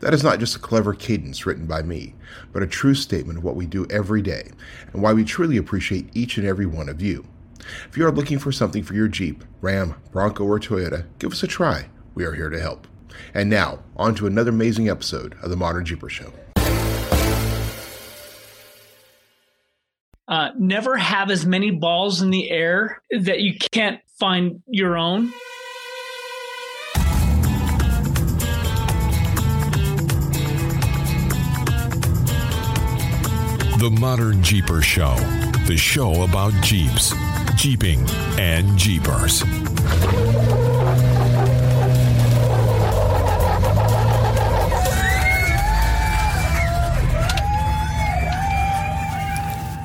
That is not just a clever cadence written by me, but a true statement of what we do every day and why we truly appreciate each and every one of you. If you are looking for something for your Jeep, Ram, Bronco, or Toyota, give us a try. We are here to help. And now, on to another amazing episode of the Modern Jeeper Show. Uh, never have as many balls in the air that you can't find your own. The Modern Jeeper Show, the show about Jeeps, Jeeping, and Jeepers.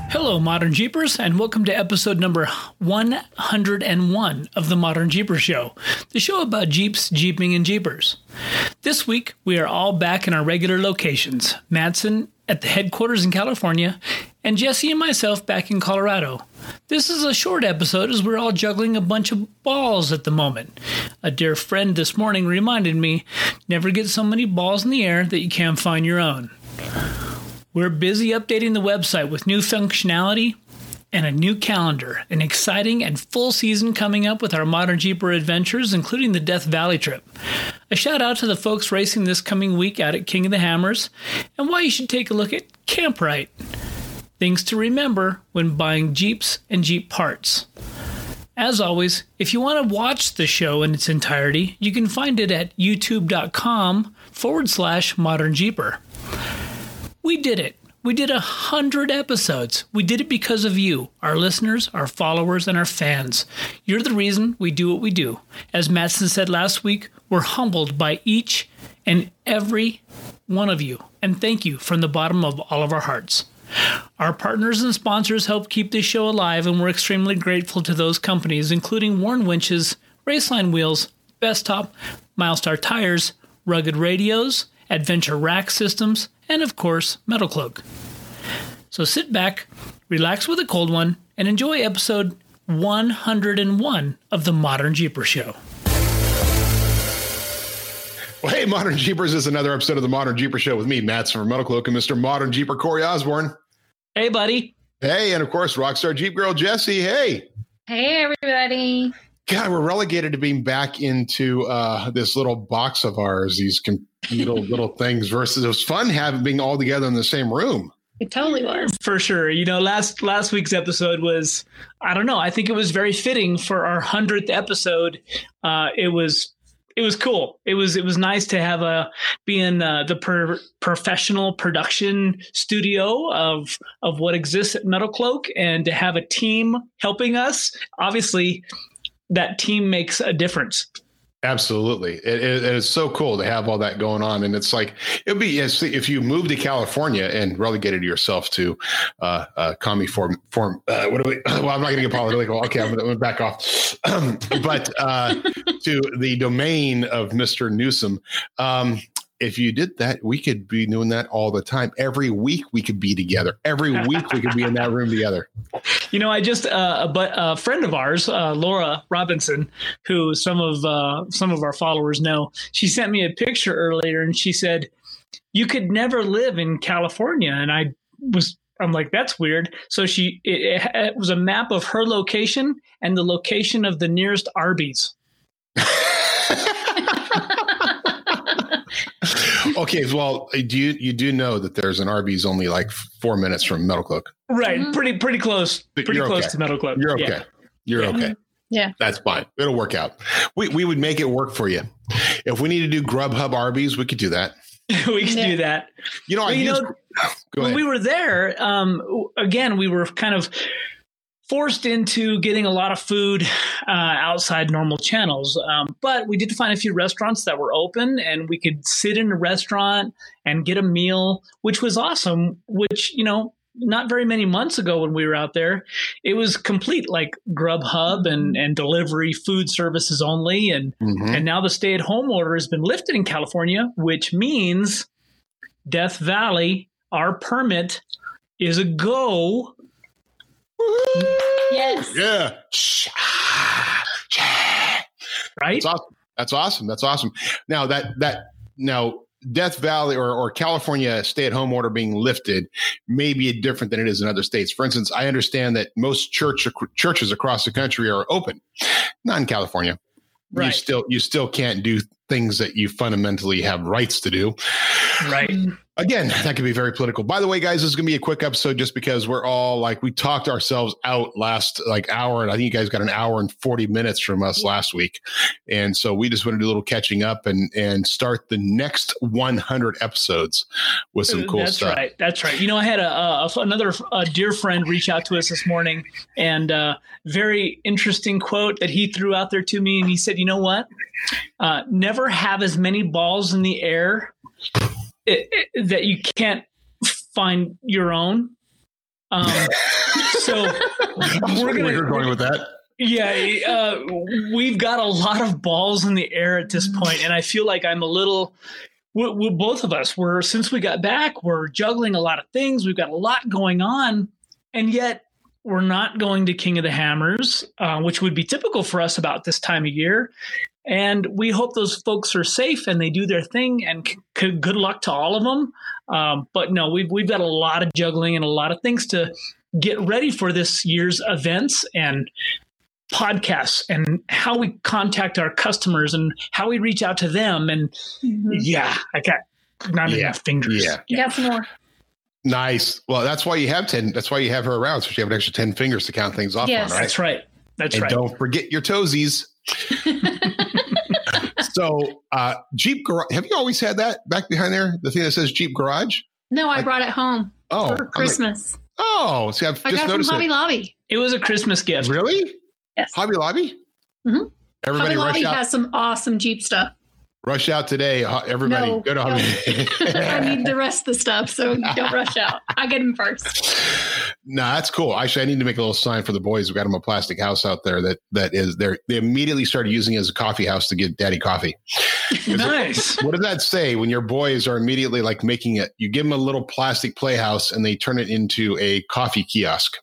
Hello, Modern Jeepers, and welcome to episode number 101 of the Modern Jeeper Show, the show about Jeeps, Jeeping, and Jeepers. This week, we are all back in our regular locations Matson at the headquarters in California, and Jessy and myself back in Colorado. This is a short episode as we're all juggling a bunch of balls at the moment. A dear friend this morning reminded me never get so many balls in the air that you can't find your own. We're busy updating the website with new functionality and a new calendar, an exciting and full season coming up with our Modern Jeeper adventures, including the Death Valley trip. A shout out to the folks racing this coming week out at King of the Hammers, and why you should take a look at Kamp-Rite. Things to remember when buying Jeeps and Jeep parts. As always, if you want to watch the show in its entirety, you can find it at youtube.com forward slash modern jeeper. We did it. We did a hundred episodes. We did it because of you, our listeners, our followers, and our fans. You're the reason we do what we do. As Matson said last week, we're humbled by each and every one of you, and thank you from the bottom of all of our hearts. Our partners and sponsors help keep this show alive, and we're extremely grateful to those companies, including Warn Winches, Raceline Wheels, Bestop, Milestar Tires, Rugged Radios, Adventure Rack Systems, and of course, Metal Cloak. So sit back, relax with a cold one, and enjoy episode 101 of the Modern Jeeper Show. Well, hey, Modern Jeepers is another episode of the Modern Jeeper Show with me, Matt from Metal Cloak, and Mr. Modern Jeeper Corey Osborne. Hey, buddy. Hey, and of course, Rockstar Jeep Girl Jessy. Hey. Hey, everybody. God, we're relegated to being back into uh, this little box of ours, these com- little little things. Versus, it was fun having being all together in the same room. It totally was. For sure. You know, last last week's episode was I don't know, I think it was very fitting for our 100th episode. Uh it was it was cool. It was it was nice to have a be in uh, the per, professional production studio of of what exists at Metal Cloak and to have a team helping us. Obviously, that team makes a difference. Absolutely, it, it, it's so cool to have all that going on, and it's like it'd be if you moved to California and relegated yourself to uh, uh, commie form. Form. Uh, what do we? Well, I'm not going to get political. Okay, I'm going to back off. but uh, to the domain of Mister Newsom. Um, if you did that, we could be doing that all the time. Every week we could be together. Every week we could be in that room together. You know, I just uh, but a friend of ours, uh, Laura Robinson, who some of uh, some of our followers know, she sent me a picture earlier, and she said, "You could never live in California," and I was. I'm like, that's weird. So she, it, it was a map of her location and the location of the nearest Arby's. okay, well, do you you do know that there's an Arby's only like four minutes from Metal Cloak? Right, mm-hmm. pretty pretty close, pretty close okay. to Metal Cloak. You're okay. Yeah. You're Yeah. okay. Yeah. That's fine. It'll work out. We we would make it work for you. If we need to do Grubhub Arby's, we could do that. we can Yeah. do that. You know, I you use, know, go when ahead. we were there, um, again, we were kind of forced into getting a lot of food uh, outside normal channels. Um, but we did find a few restaurants that were open and we could sit in a restaurant and get a meal, which was awesome, which, you know, not very many months ago when we were out there, it was complete like Grubhub and and delivery food services only, and Mhm. and now the stay at home order has been lifted in California, which means Death Valley, our permit is a go. Yes. Yeah. Right? That's awesome. That's awesome. That's awesome. Now that that now Death Valley or, or California stay at home order being lifted may be different than it is in other states. For instance, I understand that most church churches across the country are open, not in California. You still you still can't do things that you fundamentally have rights to do. Right. Again, that could be very political. By the way, guys, this is going to be a quick episode just because we're all like, we talked ourselves out last like hour. And I think you guys got an hour and 40 minutes from us last week. And so we just want to do a little catching up and, and start the next 100 episodes with some cool That's stuff. That's right. That's right. You know, I had a, a another a dear friend reach out to us this morning, and uh, very interesting quote that he threw out there to me. And he said, "You know what? Uh, never have as many balls in the air i- i- that you can't find your own." Um, so we're gonna you're going with that. yeah, uh, we've got a lot of balls in the air at this point, and I feel like I'm a little. We, we, both of us were since we got back, we're juggling a lot of things. We've got a lot going on, and yet we're not going to King of the Hammers, uh, which would be typical for us about this time of year. And we hope those folks are safe and they do their thing. And c- c- good luck to all of them. Um, but no, we've we've got a lot of juggling and a lot of things to get ready for this year's events and podcasts and how we contact our customers and how we reach out to them. And Mhm. yeah, I got not Yeah. enough fingers. Yeah. You got some more. Nice. Well, that's why you have 10. That's why you have her around. So she have an extra 10 fingers to count things off Yes. on, right? That's right. That's and right. don't forget your toesies. so, uh, Jeep Garage, have you always had that back behind there? The thing that says Jeep Garage? No, I Like- brought it home Oh, for I'm like, Christmas. oh, see, I've I just got it from noticed Hobby it. Lobby. It was a Christmas gift. Really? Yes. Hobby Lobby? Mhm. Everybody Hobby Lobby out. has some awesome Jeep stuff. Rush out today. Everybody No, go to Hobby. I need the rest of the stuff, so don't rush out. I get them first. No, that's cool. Actually, I need to make a little sign for the boys. We got them a plastic house out there that that is there. They immediately started using it as a coffee house to get daddy coffee. Nice. What does that say when your boys are immediately like making it? You give them a little plastic playhouse and they turn it into a coffee kiosk.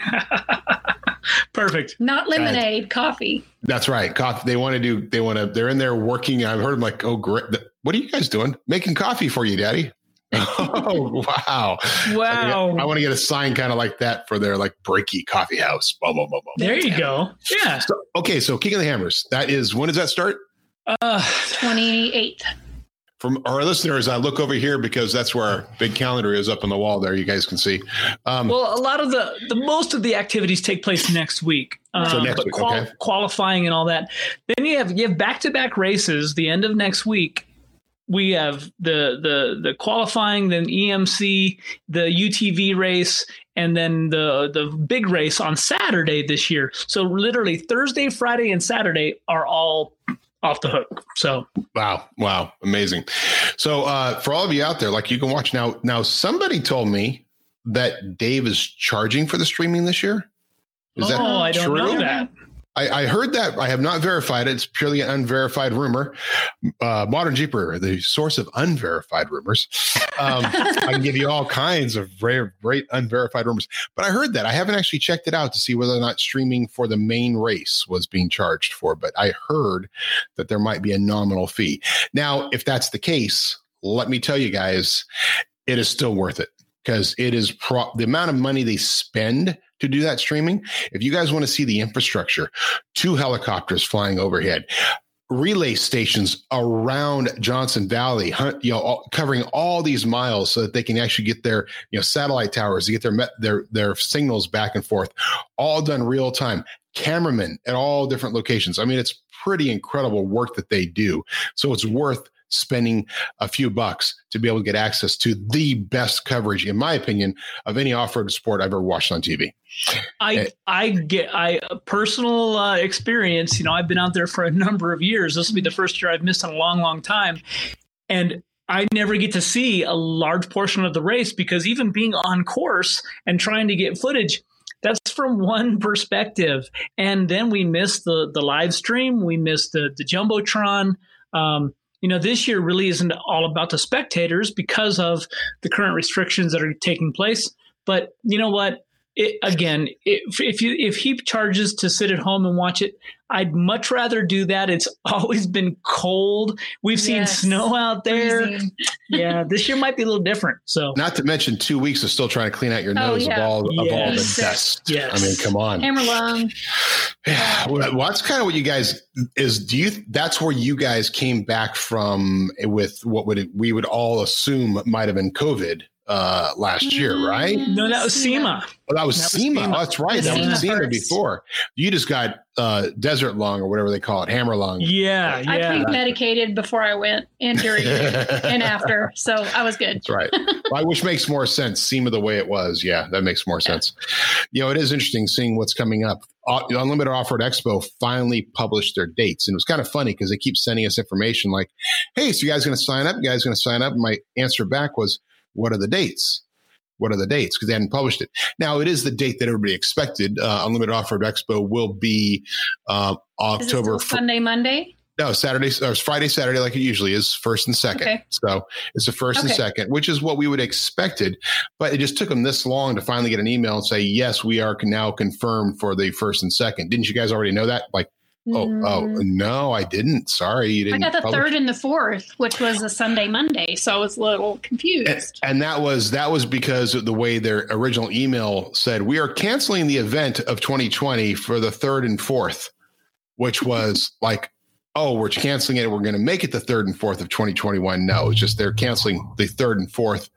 Perfect. Not lemonade, coffee. That's right. Coffee. They want to do. They want to. They're in there working. I've heard them like, oh, great. What are you guys doing? Making coffee for you, daddy. oh wow! Wow. I want to get a sign kind of like that for their like breaky coffee house. Boom, boom, boom, boom. there you go. Yeah. So, okay, so King of the Hammers. That is when does that start? Uh, 28th. From our listeners, I look over here because that's where our big calendar is up on the wall. There, you guys can see. Um, well, a lot of the, the most of the activities take place next week. So Um, next but week, qual- okay. qualifying and all that. Then you have you have back to back races. The end of next week, we have the the the qualifying, then EMC, the UTV race, and then the the big race on Saturday this year. So literally Thursday, Friday, and Saturday are all off the hook. So Wow, wow, amazing. So uh, for all of you out there, like you can watch now. Now somebody told me that Dave is charging for the streaming this year. Is oh, that I don't true? know that. I, I heard that. I have not verified it. It's purely an unverified rumor. Uh, Modern Jeeper, the source of unverified rumors. Um, I can give you all kinds of rare, great unverified rumors. But I heard that. I haven't actually checked it out to see whether or not streaming for the main race was being charged for. But I heard that there might be a nominal fee. Now, if that's the case, let me tell you guys, it is still worth it because it is pro- the amount of money they spend to do that streaming. If you guys want to see the infrastructure, two helicopters flying overhead, relay stations around Johnson Valley, you know, covering all these miles so that they can actually get their, you know, satellite towers to get their their their signals back and forth, all done real time. Cameramen at all different locations. I mean, it's pretty incredible work that they do. So it's worth spending a few bucks to be able to get access to the best coverage, in my opinion, of any off-road sport I've ever watched on TV. I Eh. I get I personal uh, experience. You know, I've been out there for a number of years. This will be the first year I've missed in a long, long time, and I never get to see a large portion of the race because even being on course and trying to get footage, that's from one perspective. And then we miss the the live stream, we miss the the jumbotron. Um, you know, this year really isn't all about the spectators because of the current restrictions that are taking place. But you know what? It, again, if, if you if he charges to sit at home and watch it, I'd much rather do that. It's always been cold. We've seen Yes. snow out there. Freezing. yeah, this year might be a little different. So Not to mention two weeks of still trying to clean out your Oh, nose of yeah. all of all the dust. Yes. I mean, come on. Hammer lung. Yeah, well, well, that's kind of what you guys is. Do you? That's where you guys came back from with what would it, we would all assume might have been COVID uh, last year, right? no, that was SEMA. Well, that was That was SEMA. SEMA. Oh, that's right. The That was SEMA SEMA first. before. You just got uh, desert lung or whatever they call it, hammer lung. Yeah, I yeah. pre-medicated before I went and during and after, so I was good. That's right. Well, which makes more sense. SEMA the way it was. Yeah, that makes more sense. You know, it is interesting seeing what's coming up. Uh, Unlimited Off-Road Expo finally published their dates. And it was kind of funny because they keep sending us information like, hey, so you guys going to sign up? You guys going to sign up? And my answer back was, what are the dates? What are the dates? Because they hadn't published it. Now, it is the date that everybody expected. Uh, Unlimited Off-Road Expo will be uh, Is it October Sunday, Monday? no, Saturday or Friday, Saturday, like it usually is, first and second. Okay. So it's the first and second, which is what we would expected. But it just took them this long to finally get an email and say, yes, we are now confirmed for the first and second. Didn't you guys already know that? Like, oh, oh, no, I didn't. Sorry, you didn't. I got the publish third and the fourth, which was a Sunday, Monday, so I was a little and, confused. and that was that was because of the way their original email said we are canceling the event of 2020 for the third and fourth, which was like, oh, we're canceling it. We're going to make it the third and fourth of 2021. No, it's just they're canceling the third and fourth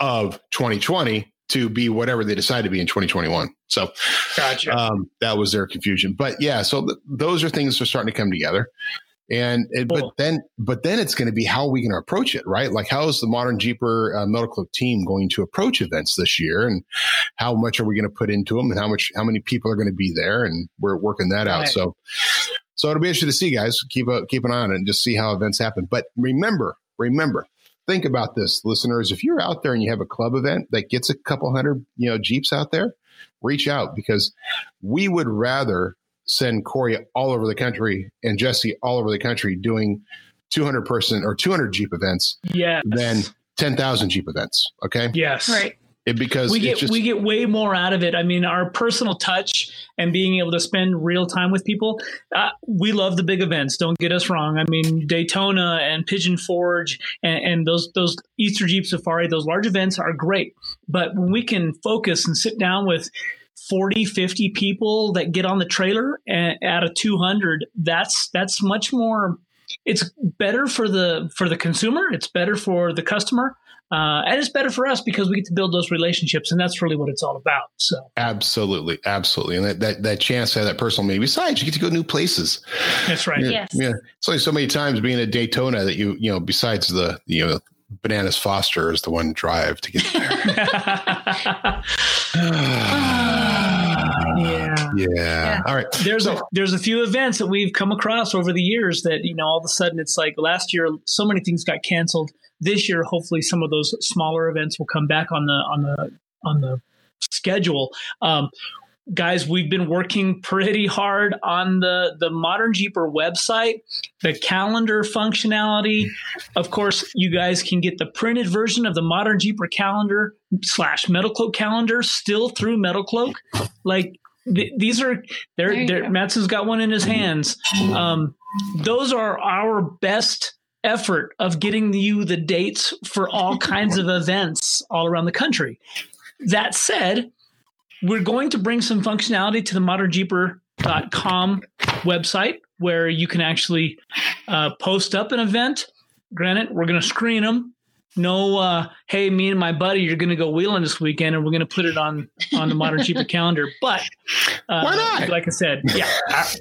of 2020 to be whatever they decide to be in 2021. So Gotcha. um, that was their confusion. But yeah, so th- those are things that are starting to come together. And it, Cool. but then but then it's going to be how are we going to approach it, right? Like how is the modern Jeeper uh, Metal Cloak team going to approach events this year, and how much are we going to put into them, and how much how many people are going to be there, and we're working that out. So so it'll be interesting to see, guys. Keep a, keep an eye on it and just see how events happen. But remember, remember, think about this, listeners. If you're out there and you have a club event that gets a couple hundred, you know, Jeeps out there, reach out because we would rather send Corey all over the country and Jessy all over the country doing 200 person or 200 Jeep events yes. than 10,000 Jeep events. Okay. yes. right. It, because we get just, we get way more out of it. I mean, our personal touch and being able to spend real time with people. Uh, we love the big events. Don't get us wrong. I mean, Daytona and Pigeon Forge and, and those those Easter Jeep Safari, those large events are great. But when we can focus and sit down with 40, 50 people that get on the trailer and, out of 200, that's that's much more. It's better for the for the consumer. It's better for the customer. Uh, and it's better for us because we get to build those relationships, and that's really what it's all about. So absolutely, absolutely. And that, that, that chance to have that personal meeting. Besides, you get to go new places. that's right. Yeah, Yes. Yeah. It's only so many times being at Daytona that you, you know, besides the, you know, Bananas Foster is the one drive to get there. yeah. yeah. All right. There's a there's a few events that we've come across over the years that you know all of a sudden it's like last year so many things got canceled. This year, hopefully, some of those smaller events will come back on the on the on the schedule. Um, guys, we've been working pretty hard on the the Modern Jeeper website, the calendar functionality. Of course, you guys can get the printed version of the Modern Jeeper calendar slash Metal Cloak calendar still through Metal Cloak. Like th- these are There they're, they're go. Matson's got one in his hands. Um, those are our best effort of getting you the dates for all kinds of events all around the country. That said, we're going to bring some functionality to the modernjeeper.com website where you can actually uh, post up an event. Granted, we're going to screen them. No, uh, hey, me and my buddy you're going to go wheeling this weekend, and we're going to put it on on the Modern Jeeper calendar. But uh, Why not? Like I said, yeah,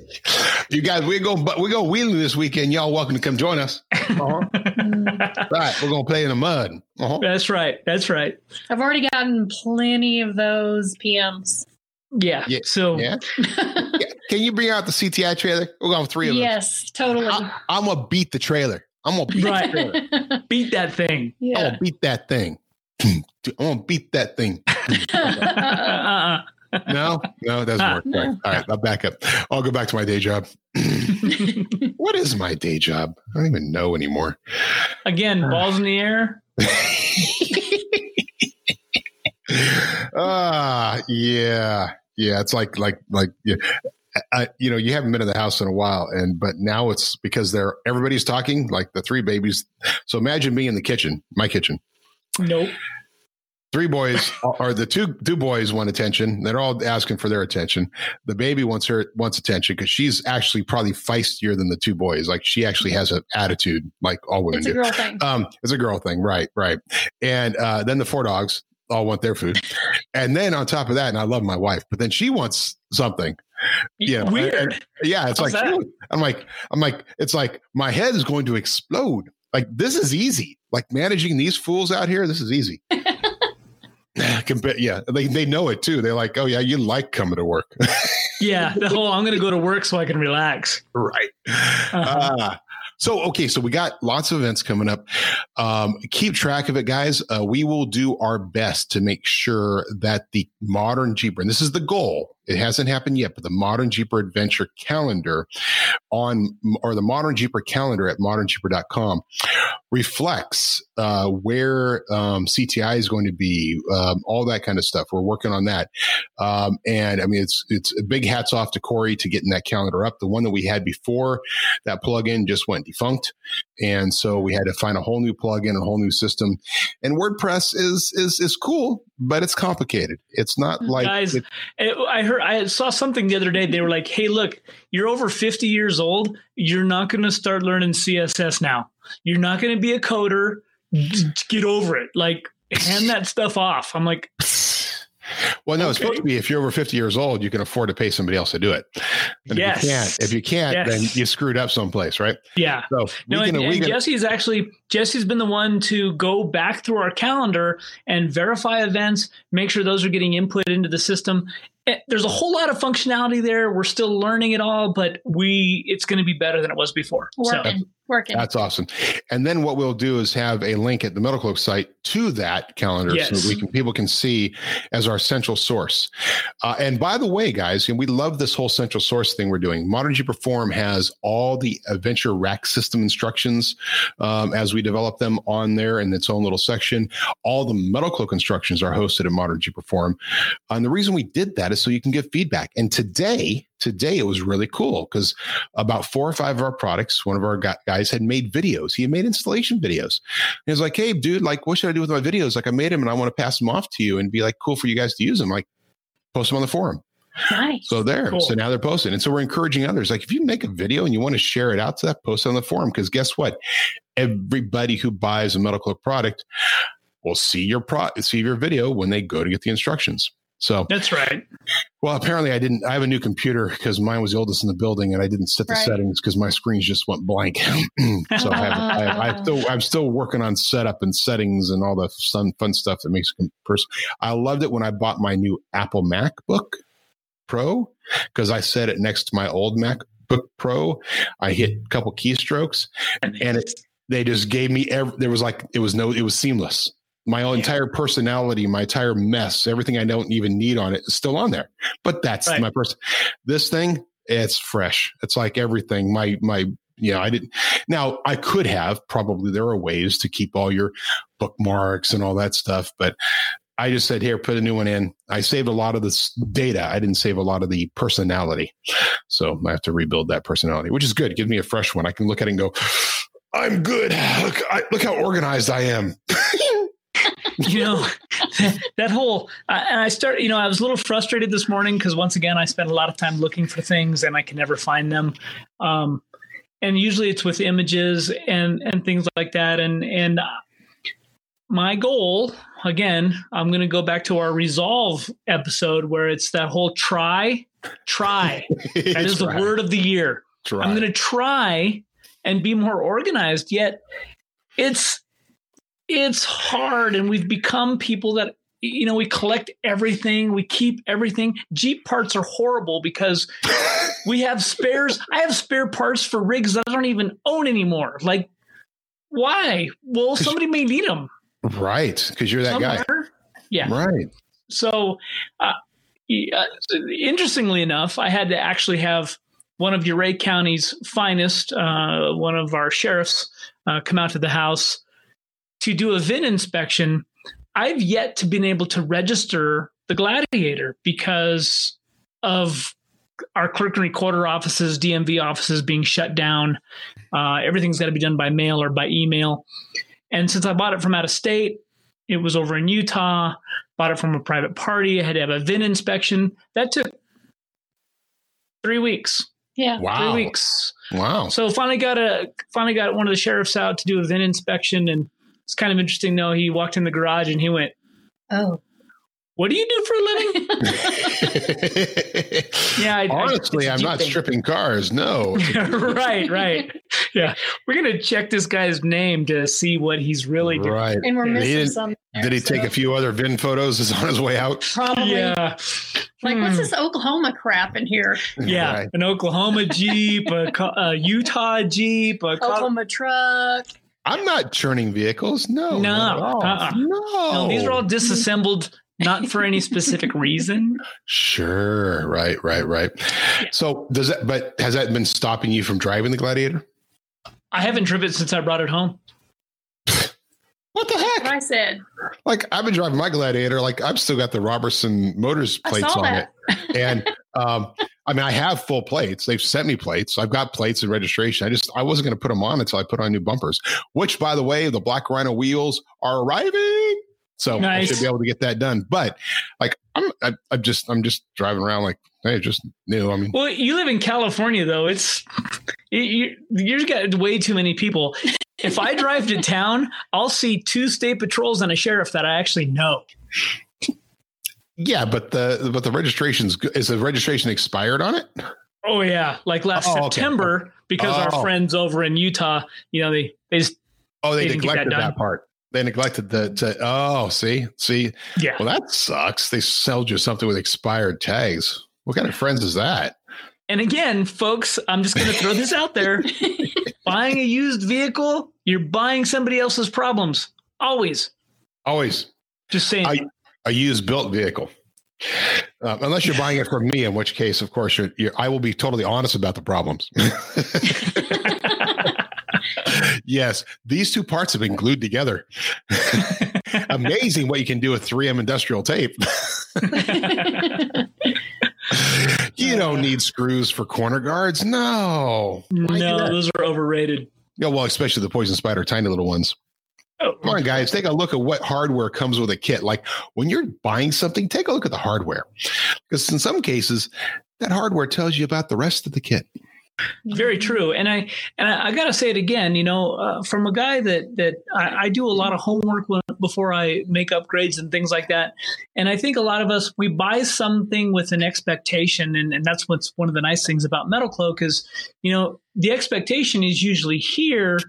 You guys, we go, but we're go wheeling this weekend. Y'all welcome to come join us. Uh-huh. right. We're going to play in the mud. Uh-huh. that's right. That's right. I've already gotten plenty of those PMs. Yeah. Yeah, So Yeah. Yeah. Can you bring out the CTI trailer? We're going three of them. Yes, totally. I, I'm going to beat the trailer. I'm gonna beat Right. the. Beat that thing. I'm gonna beat that thing. I'm gonna beat that thing. uh-uh. No, no, it doesn't work. No. Right. All right, I'll back up. I'll go back to my day job. what is my day job? I don't even know anymore. Again, balls in the air. Ah, yeah, yeah. It's like like like yeah. I, you know, you haven't been in the house in a while, and but now it's because they're everybody's talking, like the three babies. So imagine me in the kitchen, my kitchen. Nope. Three boys, are the two two boys want attention. They're all asking for their attention. The baby wants her wants attention because she's actually probably feistier than the two boys. Like she actually has an attitude, like all women it's a do. girl thing. Um, it's a girl thing, right? Right. And uh, then the four dogs all want their food, and then on top of that, and I love my wife, but then she wants something. Yeah, Weird. and- and- yeah, it's How's like that? I'm like I'm like it's like my head is going to explode. Like this is easy. Like managing these fools out here, this is easy. Compa- yeah, they they know it too. They're like, oh yeah, you like coming to work, yeah. The whole I'm going to go to work so I can relax. right? Uh-huh. Uh, so okay, so we got lots of events coming up. Um, keep track of it, guys. Uh, we will do our best to make sure that the modern Jeeper, and this is the goal. It hasn't happened yet, but the modern Jeeper Adventure calendar on or the modern Jeeper calendar at modernjeeper.com reflects uh, where um, CTI is going to be, um, all that kind of stuff. We're working on that, um, and I mean it's it's a big hats off to Corey to getting that calendar up. The one that we had before that plugin just went defunct, and so we had to find a whole new plugin, a whole new system. And WordPress is is is cool, but it's complicated. It's not like Guys, it- eh, I heard I saw something the other day. They were like, "Hey, look, you're over 50 years old. You're not going to start learning CSS now. You're not going to be a coder. Get over it. Like, hand that stuff off." I'm like, well, no, it's supposed to be if you're over 50 years old, you can afford to pay somebody else to do it. And Yes. if you can't, if you can't, Yes. then you screwed up someplace, right? "Yeah." So No, we and, can, we and can Jessy's actually Jessy's been the one to go back through our calendar and verify events, make sure those are getting input into the system. Eh, There's a whole lot of functionality there. We're still learning it all, but we it's going to be better than it was before. So, Working, working. That's awesome. And then what we'll do is have a link at the Metal Cloak site to that calendar so that we can people can see as our central source. Uh, and by the way, guys, and we love this whole central source thing we're doing. Modern Jeeper forum has all the Adventure Rack system instructions um, as we develop them on there in its own little section. All the Metal Cloak instructions are hosted at Modern Jeeper forum. And the reason we did that is so you can give feedback. And today, today it was really cool because about four or five of our products, one of our guys had made videos. He had made installation videos. And he was like, Hey, dude, like, what should I do with my videos? Like, I made them and I want to pass them off to you and be like, cool for you guys to use them. Like, post them on the forum. nice. So there. Cool. So now they're posting. And so we're encouraging others. Like, if you make a video and you want to share it out to that, post on the forum. Because guess what? Everybody who buys a Metal Cloak product will see your pro see your video when they go to get the instructions. So that's right. well, apparently I didn't. I have a new computer because mine was the oldest in the building, and I didn't set the Right. settings because my screens just went blank. so I have, I, I still, I'm still working on setup and settings and all the fun, fun stuff that makes a person. I loved it when I bought my new Apple MacBook Pro because I set it next to my old MacBook Pro. I hit a couple keystrokes, and it they just gave me every, there was like it was no it was seamless my Yeah. entire personality my entire mess everything i don't even need on it is still on there. But that's Right. my person this thing it's fresh. It's like everything. My my you know i didn't now i could have probably there are ways to keep all your bookmarks and all that stuff but i just said here put a new one in. I saved a lot of this data. I didn't save a lot of the personality. So i have to rebuild that personality which is good. Give me a fresh one. I can look at it and go i'm good. Look I, look how organized i am you know that whole uh, and i start, you know i was a little frustrated this morning because once again i spent a lot of time looking for things and i can never find them um and usually it's with images and and things like that and and my goal again i'm going to go back to our resolve episode where it's that whole try try that is the word of the year Try. I'm going to try and be more organized. Yet it's it's hard, and we've become people that you know we collect everything, we keep everything. Jeep parts are horrible because we have spares. I have spare parts for rigs that I don't even own anymore. Like Why? Well, somebody may need them. Right, because you're that guy. Yeah. Right. So, uh, yeah, interestingly enough, I had to actually have one of Ouray County's finest, uh, one of our sheriffs, uh, come out to the house to do a VIN inspection. I've yet to been able to register the Gladiator because of our clerk and recorder offices, DMV offices being shut down. Uh, everything's got to be done by mail or by email. And since I bought it from out of state, it was over in Utah. Bought it from a private party. I had to have a VIN inspection. That took three weeks. Yeah. Wow. Three weeks. Wow. So finally got a finally got one of the sheriffs out to do a VIN inspection, and it's kind of interesting. though. he walked in the garage and he went, Oh. "What do you do for a living?" yeah, I, Honestly, I, I'm not thing. stripping cars. No. right, right. Yeah, we're gonna check this guy's name to see what he's really doing. right. And we're missing didn't- some. Did he so take a few other VIN photos as on his way out? Probably. Yeah, Like, Hmm. what's this Oklahoma crap in here? Yeah, Right. an Oklahoma Jeep, a, a Utah Jeep, a Co- Oklahoma truck. I'm not churning vehicles. No. No. not at all. Uh-uh. No. no, these are all disassembled, not for any specific reason. Sure. Right. Right. Right. So does that? But has that been stopping you from driving the Gladiator? I haven't driven it since I brought it home. What the What heck? I said. Like I've been driving my Gladiator. Like I've still got the Robertson Motors plates on that. it, and um, I mean I have full plates. They've sent me plates. I've got plates and registration. I just I wasn't going to put them on until I put on new bumpers. Which, by the way, the Black Rhino wheels are arriving. So I should be able to get that done. But like I'm, I, I'm just, I'm just driving around like, hey, just new. I mean, Well, you live in California, though. It's you, you, you've got way too many people. If I drive to town, I'll see two state patrols and a sheriff that I actually know. Yeah, but the but the registration's is the registration expired on it? Oh yeah, like last Oh, okay. September, because Oh. our friends over in Utah, you know, they they just Oh, they, They didn't that neglected that, part. They neglected the. To, oh, see, see. yeah. Well, that sucks. They sold you something with expired tags. What kind of friends is that? And again, folks, I'm just going to throw this out there: buying a used vehicle, you're buying somebody else's problems. Always, Always just saying. I- a used built vehicle. Um, unless you're buying it from me, in which case, of course, you're, you're, I will be totally honest about the problems. yes, these two parts have been glued together. Amazing what you can do with 3M industrial tape. you don't need screws for corner guards. No. No, those are overrated. Yeah, well, especially the Poison Spyder, tiny little ones. Come on, guys, take a look at what hardware comes with a kit. Like when you're buying something, take a look at the hardware. Because in some cases, that hardware tells you about the rest of the kit. Very true, and I and I, I got to say it again. You know, uh, from a guy that that I, I do a lot of homework when, before I make upgrades and things like that, and I think a lot of us we buy something with an expectation, and, and that's what's one of the nice things about Metal Cloak is, you know, the expectation is usually here,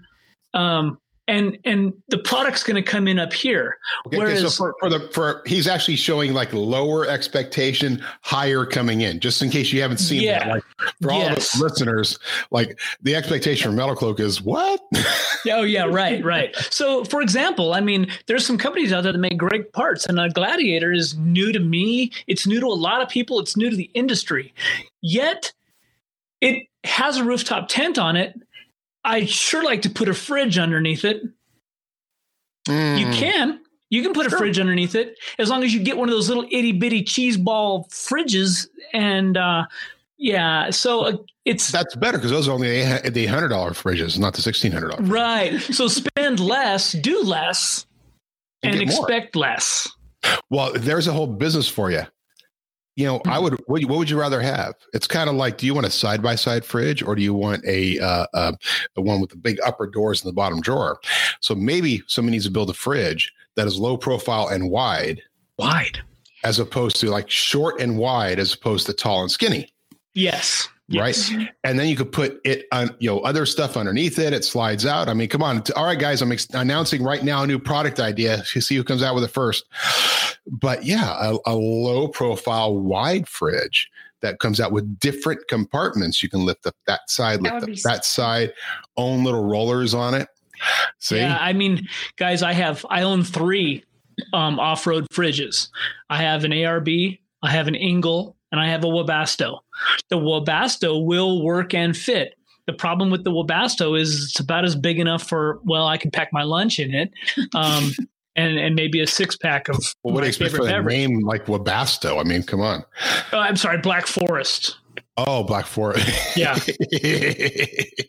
um, and and the product's going to come in up here. Okay, okay, so for, for the for he's actually showing like lower expectation, higher coming in. Just in case you haven't seen Yeah. that, like for all of Yes. us listeners, like the expectation for Metal Cloak is what? Oh yeah, right, right. So, for example, I mean, there's some companies out there that make great parts, and a Gladiator is new to me. It's new to a lot of people. It's new to the industry. Yet, it has a rooftop tent on it. I'd sure like to put a fridge underneath it. You Mm. can. You can put a fridge underneath it as long as you get one of those little itty bitty cheese ball fridges. And uh, yeah, so uh, it's That's better because those are only the hundred dollar fridges, not the sixteen hundred dollars. right. So spend less, do less, And and get more. expect less. Well, there's a whole business for you. You know, I would. What, what would you rather have? It's kind of like, do you want a side by side fridge or do you want a uh, uh, the one with the big upper doors in the bottom drawer? So maybe somebody needs to build a fridge that is low profile and wide, Wide. as opposed to like short and wide, as opposed to tall and skinny. Yes. Right. And then you could put it on, you know, other stuff underneath it. It slides out. I mean, come on. All right, guys, I'm ex- announcing right now a new product idea. You see who comes out with it first. But yeah, a, a low profile wide fridge that comes out with different compartments. You can lift up that side, That lift would up that side, own little rollers on it. See, Yeah, I mean, guys, I have I own three um, off-road fridges. I have an ARB, I have an Engel, and I have a Webasto. The Webasto will work and fit. The problem with the Webasto is it's about as big enough for well, I can pack my lunch in it, um, and and maybe a six pack of well, what do you expect favorite for a name like Webasto? I mean, come on. Oh, I'm sorry, Black Forest. Oh, Black Forest. Yeah.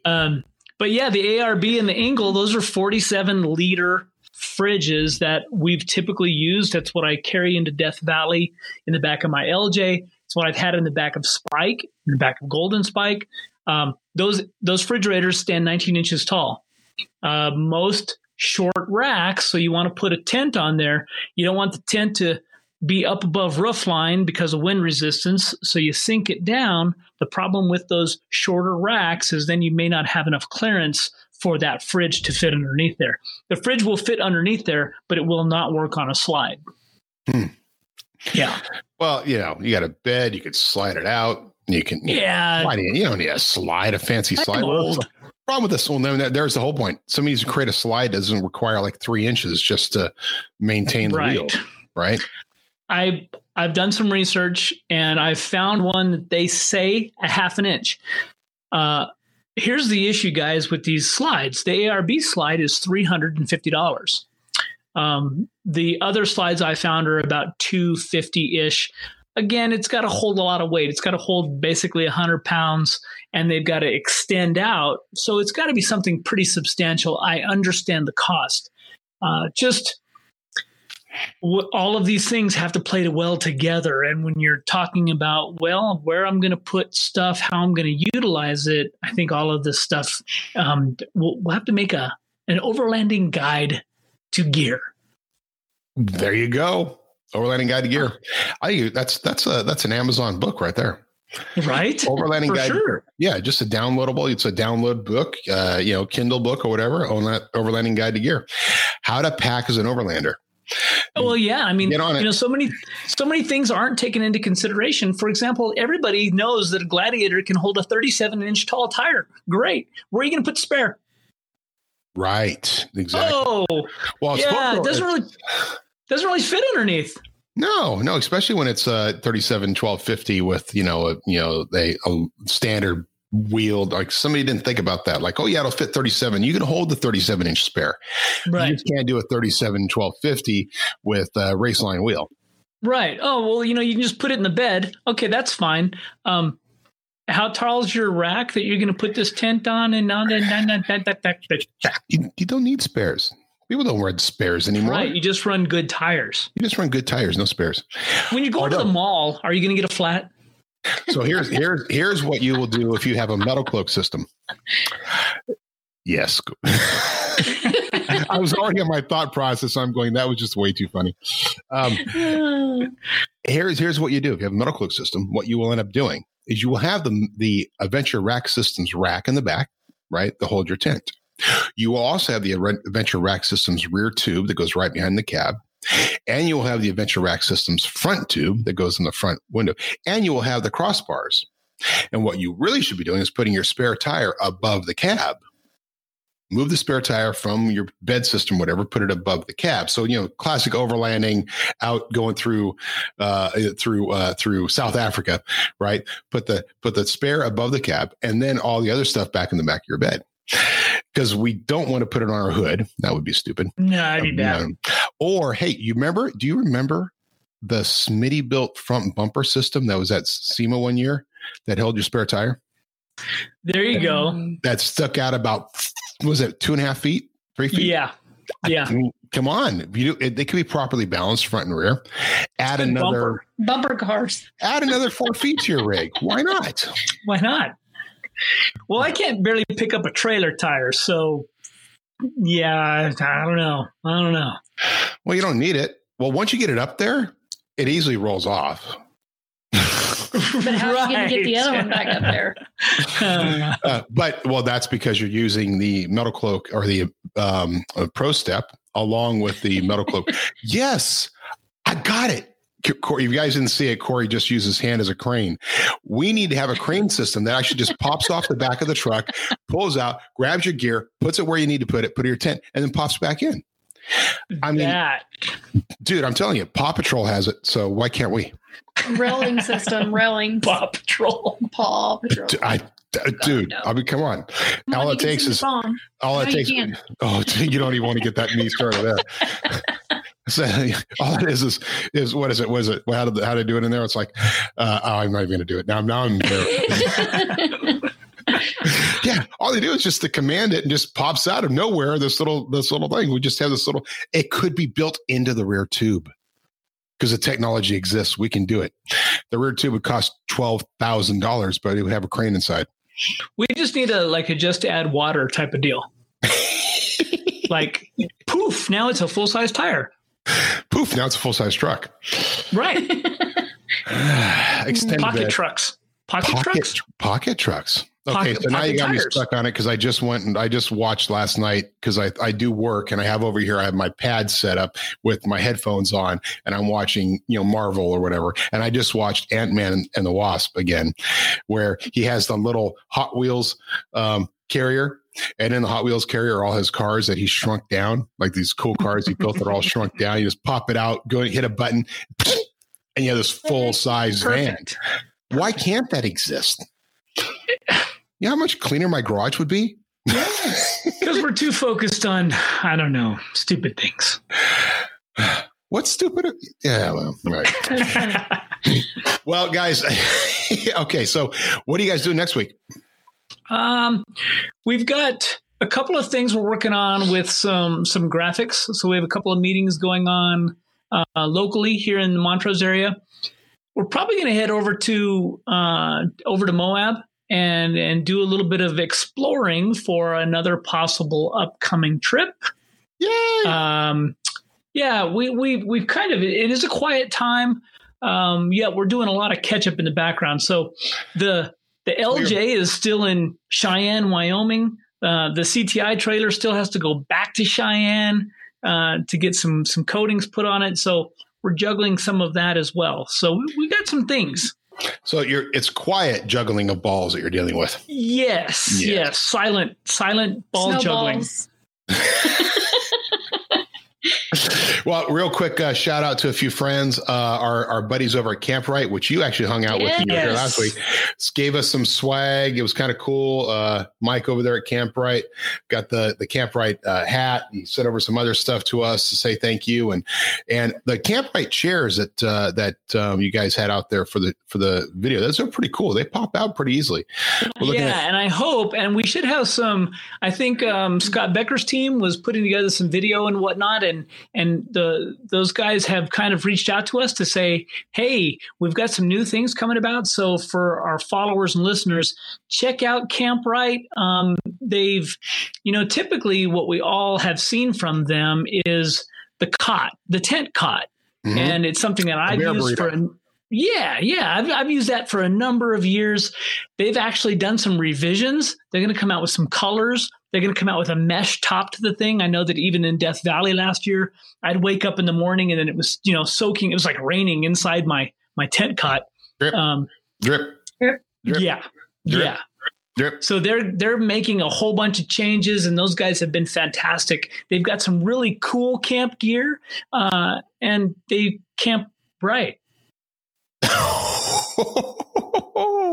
Um, but yeah, the ARB and the Engel, those are 47 liter fridges that we've typically used. That's what I carry into Death Valley in the back of my LJ. It's what I've had in the back of Spike, in the back of Golden Spike. Um, those those refrigerators stand 19 inches tall. Uh, most short racks, so you want to put a tent on there. You don't want the tent to be up above roof line because of wind resistance, so you sink it down. The problem with those shorter racks is then you may not have enough clearance for that fridge to fit underneath there. The fridge will fit underneath there, but it will not work on a slide. Hmm. Yeah. well, you know, you got a bed, you could slide it out. You can, Yeah. You, don't need a slide, a fancy I'm slide. Old. problem with this one, then there's the whole point. Somebody to create a slide doesn't require like three inches just to maintain the wheel, Right. right? I I've done some research and I've found one that they say a half an inch. Uh, here's the issue, guys, with these slides. The ARB slide is three hundred and fifty dollars. Um, the other slides I found are about two fifty ish. Again, it's got to hold a lot of weight. It's got to hold basically hundred pounds, and they've got to extend out. So it's got to be something pretty substantial. I understand the cost. Uh, just all of these things have to play well together. And when you're talking about, well, where I'm going to put stuff, how I'm going to utilize it, I think all of this stuff, um, we'll, we'll have to make a an overlanding guide to gear. There you go. Overlanding Guide to Gear. I that's that's a that's an Amazon book right there. Right? Overlanding For Guide. sure. Yeah, just a downloadable. It's a download book, uh, you know, Kindle book or whatever. On that Overlanding Guide to Gear. How to pack as an overlander. Well, yeah. I mean, Get on it. you know, so many, so many things aren't taken into consideration. For example, everybody knows that a Gladiator can hold a 37 inch tall tire. Great. Where are you going to put the spare? Right. Exactly. Oh, well, yeah. It doesn't really, doesn't really fit underneath. No, no, especially when it's uh 37 1250 with, you know, a, you know, they a standard wheeled like somebody didn't think about that. Like, oh yeah, it'll fit 37. You can hold the 37 inch spare. You Right. just can't do a 37 1250 with a Raceline wheel. Right. Oh, well, you know, you can just put it in the bed. Okay, that's fine. Um, how tall is your rack that you're going to put this tent on? And on and on and on, that. You, you don't need spares. People don't wear spares anymore. Right. You just run good tires. You just run good tires, no spares. When you go to the mall, are you going to get a flat? So here's here's here's what you will do if you have a metal cloak system. Yes. I was already in my thought process. I'm going, that was just way too funny. Um, here's here's what you do. If you have a metal cloak system, what you will end up doing is you will have the the Adventure Rack Systems rack in the back, right, to hold your tent. You will also have the Adventure Rack Systems rear tube that goes right behind the cab. And you will have the Adventure Rack Systems front tube that goes in the front window. And you will have the crossbars. And what you really should be doing is putting your spare tire above the cab. Move the spare tire from your bed system, whatever, put it above the cab. So, you know, classic overlanding out going through, uh, through, uh, through South Africa, right? Put the, put the spare above the cab and then all the other stuff back in the back of your bed. Because we don't want to put it on our hood. That would be stupid. No, I'd be bad. Um, Or, hey, you remember, do you remember the Smittybilt front bumper system that was at SEMA one year that held your spare tire? There you go. That stuck out about, was it two and a half feet, three feet? Yeah. Yeah. I mean, come on. You do, it, they can be properly balanced front and rear. Add Good another, bumper. Bumper cars. add another four feet to your rig. Why not? Why not? Well, I can't barely pick up a trailer tire. So, yeah, I don't know. I don't know. Well, you don't need it. Well, once you get it up there, it easily rolls off. But how are you going to get the other one back up there? Uh, Uh, but well, that's because you're using the metal cloak or the um, uh, Pro Step along with the metal cloak. yes, I got it. Corey, if you guys didn't see it, Corey just used his hand as a crane. We need to have a crane system that actually just pops off the back of the truck, pulls out, grabs your gear, puts it where you need to put it, put it in your tent, and then pops back in. I mean, that dude, I'm telling you, Paw Patrol has it, so why can't we? Railing system, railing. Paw Patrol. Paw Patrol. D- I, d- dude. I mean, come on. Come on, all you it takes is song. all No, it takes. can't. Oh, you don't even want to get that knee started there. So all it is is is what is it? Was it? How did how did I do it in there? It's like, uh, oh, I'm not even going to do it now. Now I'm embarrassed. yeah, all they do is just to command it and just pops out of nowhere. This little this little thing. We just have this little. It could be built into the rear tube because the technology exists. We can do it. The rear tube would cost twelve thousand dollars, but it would have a crane inside. We just need a like a just add water type of deal. like poof, now it's a full size tire. Poof! Now it's a full size truck. Right. Extended Pocket bed. trucks. Pocket, pocket trucks. tr- pocket trucks. Okay, Pocket- so now you got me stuck on it because I just went and I just watched last night because I I do work and I have over here I have my pad set up with my headphones on and I'm watching you know Marvel or whatever and I just watched Ant Man and, and the Wasp again, where he has the little Hot Wheels um, carrier. And in the Hot Wheels carrier are all his cars that he shrunk down, like these cool cars he built that are all shrunk down. You just pop it out, go hit a button, and you have this full size van. Why can't that exist? You know how much cleaner my garage would be? Because we're too focused on, I don't know, stupid things. What's stupid? Yeah, well, right. Well, guys, okay. So, what are you guys doing next week? Um, we've got a couple of things we're working on with some some graphics. So we have a couple of meetings going on uh, locally here in the Montrose area. We're probably going to head over to uh, over to Moab and and do a little bit of exploring for another possible upcoming trip. Yay! Um, yeah, we we we've kind of it is a quiet time. Um, yeah, we're doing a lot of catch up in the background. So the the LJ is still in Cheyenne, Wyoming. Uh, the CTI trailer still has to go back to Cheyenne uh, to get some some coatings put on it. So we're juggling some of that as well. So we, we got some things. So you're it's quiet juggling of balls that you're dealing with. Yes, Yes. yes, silent silent ball juggling. Well, real quick uh, shout out to a few friends, uh, our our buddies over at Camp Kamp-Rite, which you actually hung out with when here Yes. last week. Gave us some swag. It was kind of cool. Uh, Mike over there at Camp Kamp-Rite got the the Kamp-Rite uh, hat. He sent over some other stuff to us to say thank you, and and the Kamp-Rite chairs that uh, that um, you guys had out there for the for the video. Those are pretty cool. They pop out pretty easily. Yeah, at- and I hope, and we should have some. I think um, Scott Becker's team was putting together some video and whatnot, and and the those guys have kind of reached out to us to say, hey, we've got some new things coming about. So for our followers and listeners, check out Kamp-Rite. Um, they've, you know, typically what we all have seen from them is the cot, the tent cot, Mhm. and it's something that I've used for. yeah, yeah, I've, I've used that for a number of years. They've actually done some revisions. They're going to come out with some colors. They're going to come out with a mesh top to the thing. I know that even in Death Valley last year, I'd wake up in the morning and then it was you know soaking. It was like raining inside my my tent cot. Drip. Um, drip, Drip. yeah, Drip. yeah. drip. So they're they're making a whole bunch of changes, and those guys have been fantastic. They've got some really cool camp gear, uh, and they camp right.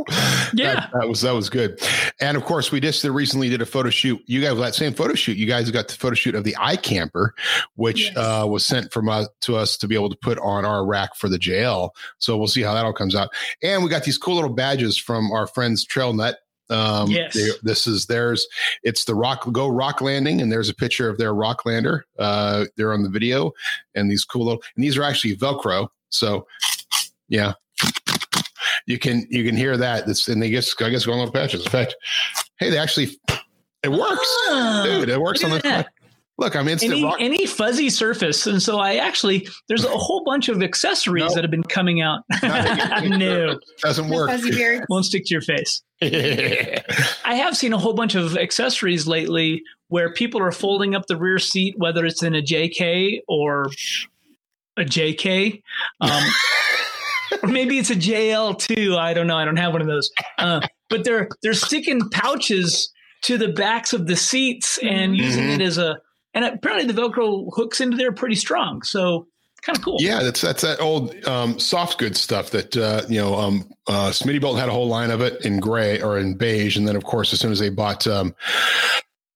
Yeah. that, that was that was good, and of course we just recently did a photo shoot. You guys that same photo shoot. You guys got the photo shoot of the iCamper, which Yes. uh, was sent from us to us to be able to put on our rack for the JL. So we'll see how that all comes out. And we got these cool little badges from our friends TrailNet. Um, Yes. they- this is theirs. It's the rock go rock landing, and there's a picture of their rock lander. Uh, they're on the video, and these cool little and these are actually Velcro. So yeah, you can you can hear that. It's, and they guess I guess going on little patches. In fact, hey, they actually it works, Oh, dude. It works on look the that. look. I'm instant any rock. any fuzzy surface, and so I actually there's a whole bunch of accessories No. that have been coming out. no, doesn't work. Fuzzy beard. won't stick to your face. I have seen a whole bunch of accessories lately where people are folding up the rear seat, whether it's in a JK or a JK. Um, or maybe it's a JL too. I don't know. I don't have one of those. Uh, but they're they're sticking pouches to the backs of the seats and using Mhm. it as a. And apparently the Velcro hooks into there pretty strong. So kind of cool. Yeah, that's that's that old um, soft goods stuff that uh, you know. Um, uh, Smittybilt had a whole line of it in gray or in beige, and then of course, as soon as they bought um,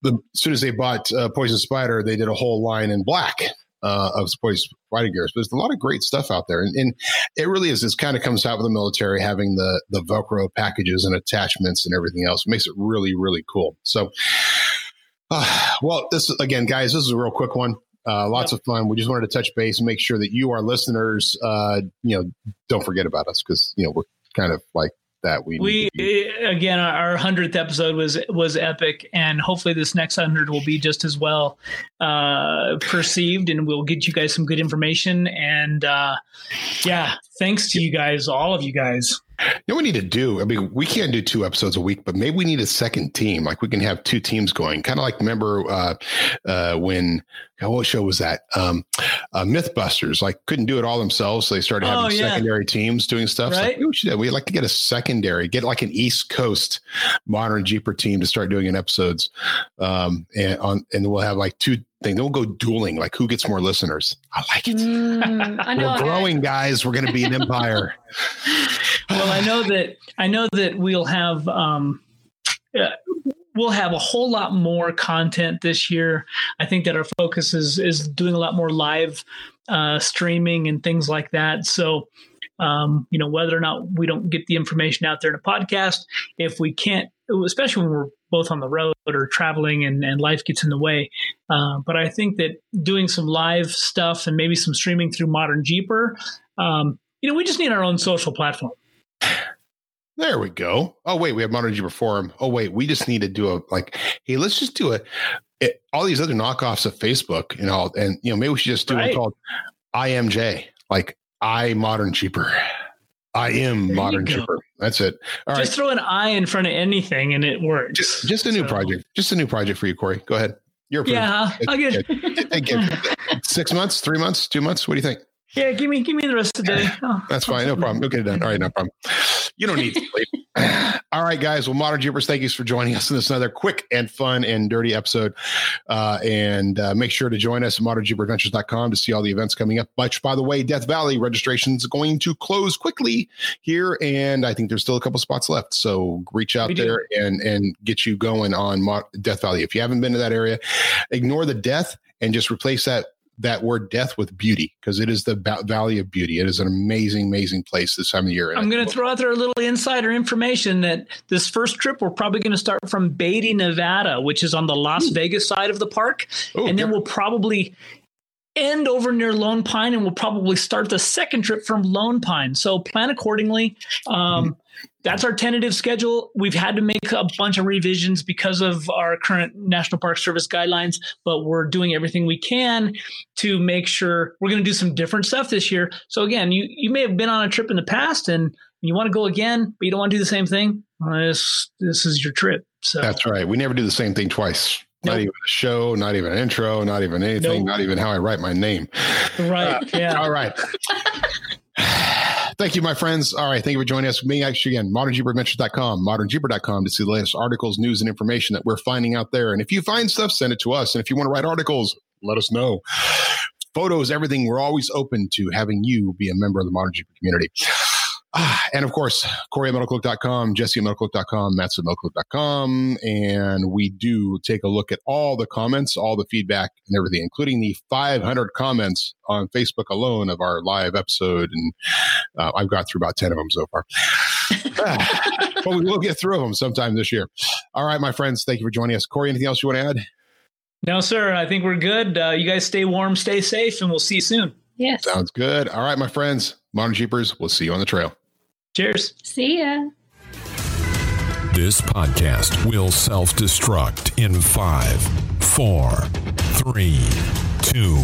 the as soon as they bought uh, Poison Spyder, they did a whole line in black uh, of Poison fighting gears. But there's a lot of great stuff out there, and, and it really is. This kind of comes out with the military having the the Velcro packages and attachments and everything else. It makes it really really cool. So. Uh, well, this again, guys. This is a real quick one. Uh, lots of fun. We just wanted to touch base and make sure that you, our listeners, uh, you know, don't forget about us because you know we're kind of like that. We We be- again, our hundredth episode was was epic, and hopefully this next hundred will be just as well uh, perceived, and we'll get you guys some good information. And uh, yeah, thanks to you guys, all of you guys. You know what we need to do. I mean, we can't do two episodes a week, but maybe we need a second team. Like we can have two teams going. Kind of like remember uh, uh, when what show was that? Um, uh, MythBusters. Like couldn't do it all themselves, so they started having Oh, yeah. secondary teams doing stuff. So Right. we should. We'd like to get a secondary, get like an East Coast modern Jeeper team to start doing in episodes, um, and on and we'll have like two things. Then we'll go dueling, like who gets more listeners. I like it. Mm, I know. We're growing, guys. We're going to be an empire. well, I know that I know that we'll have um, uh, we'll have a whole lot more content this year. I think that our focus is is doing a lot more live uh, streaming and things like that. So. Um, you know, whether or not we don't get the information out there in a podcast, if we can't, especially when we're both on the road or traveling and, and life gets in the way. Uh, but I think that doing some live stuff and maybe some streaming through Modern Jeeper, um, you know, we just need our own social platform. There we go. Oh wait, we have Modern Jeeper Forum. Oh wait, we just need to do a like. Hey, let's just do a. It, all these other knockoffs of Facebook and all, and you know maybe we should just do Right. one called IMJ, like I Modern Jeeper. I am you Modern Jeeper. That's it. All right, just throw an I in front of anything and it works. just, just a new So- project. Just a new project for you, Corey. Go ahead. You're approved. Yeah, I'll get. Six months, three months, two months. What do you think? Yeah, give me give me the rest of the day. Oh. That's fine. No problem. We'll get it done. All right, no problem. You don't need to sleep. All right, guys. Well, Modern Jeepers, thank you for joining us in this another quick and fun and dirty episode. Uh, and uh, make sure to join us at modernjeeperadventures.com to see all the events coming up. Which, by the way, Death Valley registration is going to close quickly here, and I think there's still a couple spots left. So reach out We do. there and and get you going on Mo- Death Valley. If you haven't been to that area, ignore the death and just replace that that word death with beauty because it is the ba- valley of beauty. It is an amazing, amazing place this time of year. I'm going to throw out there a little insider information that this first trip we're probably going to start from Beatty, Nevada, which is on the Las Vegas side of the park, Oh, and then good. we'll probably end over near Lone Pine, and we'll probably start the second trip from Lone Pine. So plan accordingly. Um, That's our tentative schedule. We've had to make a bunch of revisions because of our current National Park Service guidelines, but we're doing everything we can to make sure we're going to do some different stuff this year. So again, you you may have been on a trip in the past and you want to go again, but you don't want to do the same thing. Well, this this is your trip. So That's right. We never do the same thing twice. Not Nope. even a show, not even an intro, not even anything, Nope. not even how I write my name. right, yeah. All right. Thank you, my friends. All right. Thank you for joining us. Me, actually, again, modernjeeperadventures.com, modernjeeper.com to see the latest articles, news, and information that we're finding out there. And if you find stuff, send it to us. And if you want to write articles, let us know. Photos, everything. We're always open to having you be a member of the Modern Jeeper community. Ah, and of course, Corey at MetalCloak.com, Jessy at MetalCloak.com, Matt's at MetalCloak.com. And we do take a look at all the comments, all the feedback, and everything, including the 500 comments on Facebook alone of our live episode. And uh, I've got through about 10 of them so far. Ah, but we will get through them sometime this year. All right, my friends, thank you for joining us. Corey, anything else you want to add? No, sir. I think we're good. Uh, you guys stay warm, stay safe, and we'll see you soon. Yes. Sounds good. All right, my friends, Modern Jeepers, we'll see you on the trail. Cheers. See ya. This podcast will self destruct in five, four, three, two,